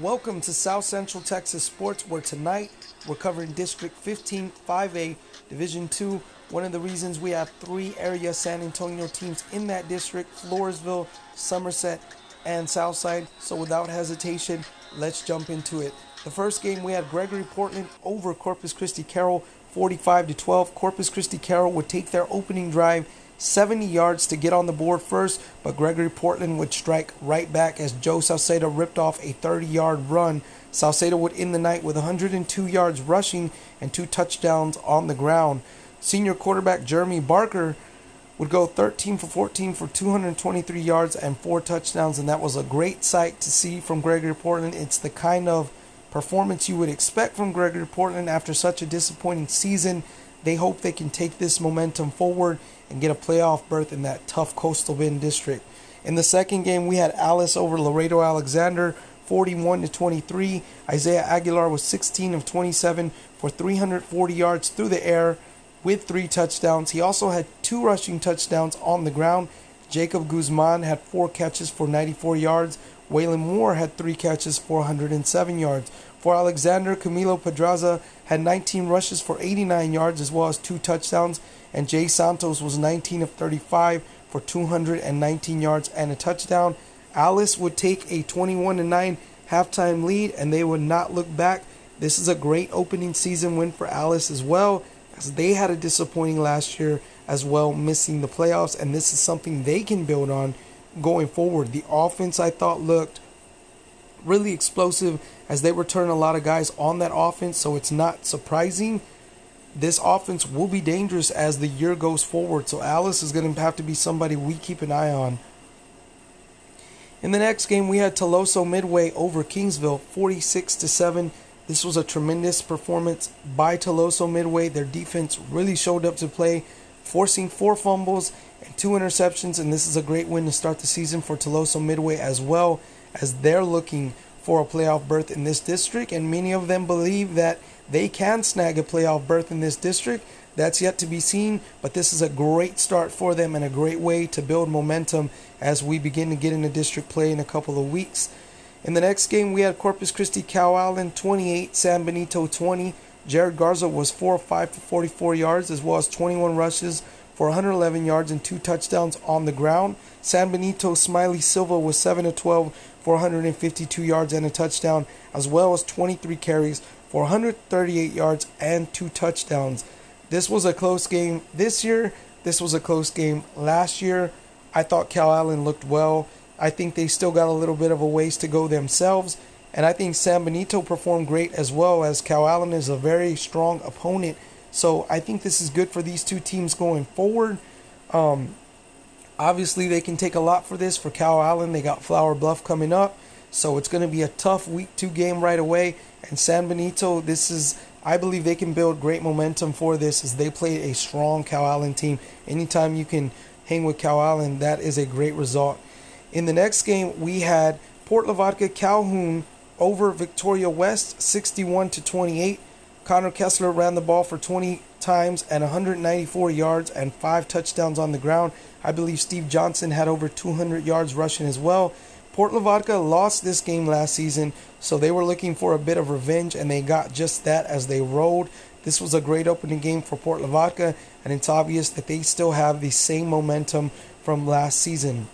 Welcome to South Central Texas Sports, where tonight we're covering District 15 5A Division 2. One of the reasons we have three area San Antonio teams in that district Floresville, Somerset, and Southside. So without hesitation, let's jump into it. The first game we had Gregory Portland over Corpus Christi Carroll 45 to 12. Corpus Christi Carroll would take their opening drive 70 yards to get on the board first, but Gregory Portland would strike right back as Joe Salcedo ripped off a 30 yard run. Salcedo would end the night with 102 yards rushing and two touchdowns on the ground. Senior quarterback Jeremy Barker would go 13 for 14 for 223 yards and four touchdowns, and that was a great sight to see from Gregory Portland. It's the kind of performance you would expect from Gregory Portland after such a disappointing season. They hope they can take this momentum forward and get a playoff berth in that tough Coastal Bend district. In the second game, we had Alice over Laredo Alexander, 41 to 23. Isaiah Aguilar was 16 of 27 for 340 yards through the air with three touchdowns. He also had two rushing touchdowns on the ground. Jacob Guzman had four catches for 94 yards. Waylon Moore had three catches for 107 yards. For Alexander, Camilo Pedraza had 19 rushes for 89 yards as well as two touchdowns, and Jay Santos was 19 of 35 for 219 yards and a touchdown. Alice would take a 21 9 halftime lead and they would not look back. This is a great opening season win for Alice as well, as they had a disappointing last year as well, missing the playoffs, and this is something they can build on going forward. The offense I thought looked really explosive as they return a lot of guys on that offense, so it's not surprising. This offense will be dangerous as the year goes forward, so Alice is going to have to be somebody we keep an eye on. In the next game, we had Tuloso Midway over Kingsville, 46 to 7. This was a tremendous performance by Tuloso Midway. Their defense really showed up to play, forcing four fumbles and two interceptions, and this is a great win to start the season for Tuloso Midway as well as they're looking for a playoff berth in this district, and many of them believe that they can snag a playoff berth in this district. That's yet to be seen, but this is a great start for them and a great way to build momentum as we begin to get into district play in a couple of weeks. In the next game, we had Corpus Christi Calallen 28, San Benito 20. Jared Garza was 4 of 5 for 44 yards, as well as 21 rushes for 111 yards and two touchdowns on the ground. San Benito Smiley Silva was 7 of 12 for 152 yards and a touchdown, as well as 23 carries for 138 yards and two touchdowns. This was a close game this year. This was a close game last year. I thought Calallen looked well. I think they still got a little bit of a ways to go themselves. And I think San Benito performed great as well, as Calallen is a very strong opponent. So I think this is good for these two teams going forward. Um, Obviously, they can take a lot for this. For Calallen, they got Flour Bluff coming up. So it's going to be a tough week two game right away. And San Benito, this is, I believe they can build great momentum for this as they play a strong Calallen team. Anytime you can hang with Calallen, that is a great result. In the next game, we had Port Lavaca Calhoun over Victoria West, 61 to 28. Connor Kessler ran the ball for 20 times and 194 yards and five touchdowns on the ground. I believe Steve Johnson had over 200 yards rushing as well. Port Lavaca lost this game last season, so they were looking for a bit of revenge, and they got just that as they rolled. This was a great opening game for Port Lavaca, and it's obvious that they still have the same momentum from last season.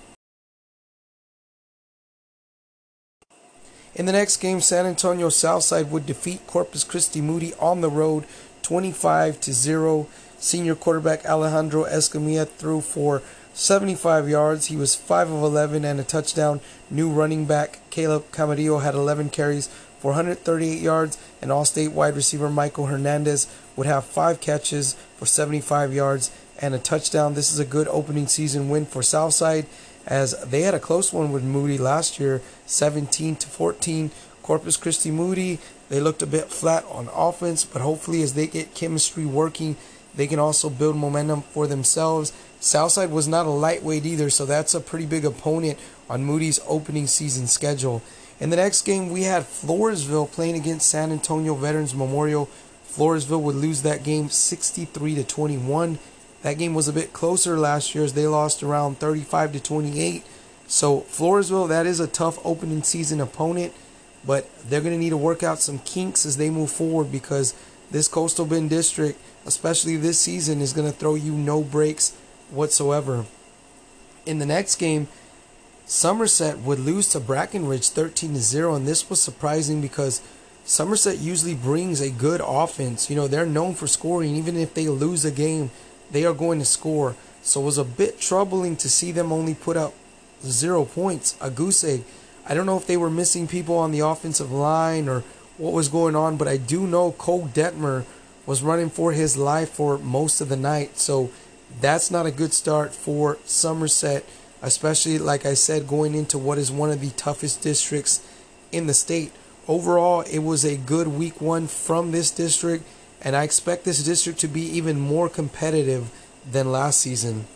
In the next game, San Antonio Southside would defeat Corpus Christi Moody on the road 25 to 0. Senior quarterback Alejandro Escamilla threw for 75 yards. He was 5 of 11 and a touchdown. New running back Caleb Camarillo had 11 carries for 138 yards, and All-State wide receiver Michael Hernandez would have 5 catches for 75 yards and a touchdown. This is a good opening season win for Southside as they had a close one with Moody last year, 17 to 14. Corpus Christi Moody, they looked a bit flat on offense, but hopefully as they get chemistry working, they can also build momentum for themselves. Southside was not a lightweight either, so that's a pretty big opponent on Moody's opening season schedule. In the next game, we had Floresville playing against San Antonio Veterans Memorial. Floresville would lose that game 63 to 21. That game was a bit closer last year as they lost around 35 to 28. So Floresville, that is a tough opening season opponent. but they're going to need to work out some kinks as they move forward because this Coastal Bend district, especially this season, is going to throw you no breaks whatsoever. In the next game, Somerset would lose to Brackenridge 13 to 0, and this was surprising because Somerset usually brings a good offense. You know, they're known for scoring. Even if they lose a game, they are going to score. So it was a bit troubling to see them only put up zero points, a goose egg. I don't know if they were missing people on the offensive line or what was going on, but I do know Cole Detmer was running for his life for most of the night. So that's not a good start for Somerset, especially, like I said, going into what is one of the toughest districts in the state. Overall, it was a good week one from this district, and I expect this district to be even more competitive than last season.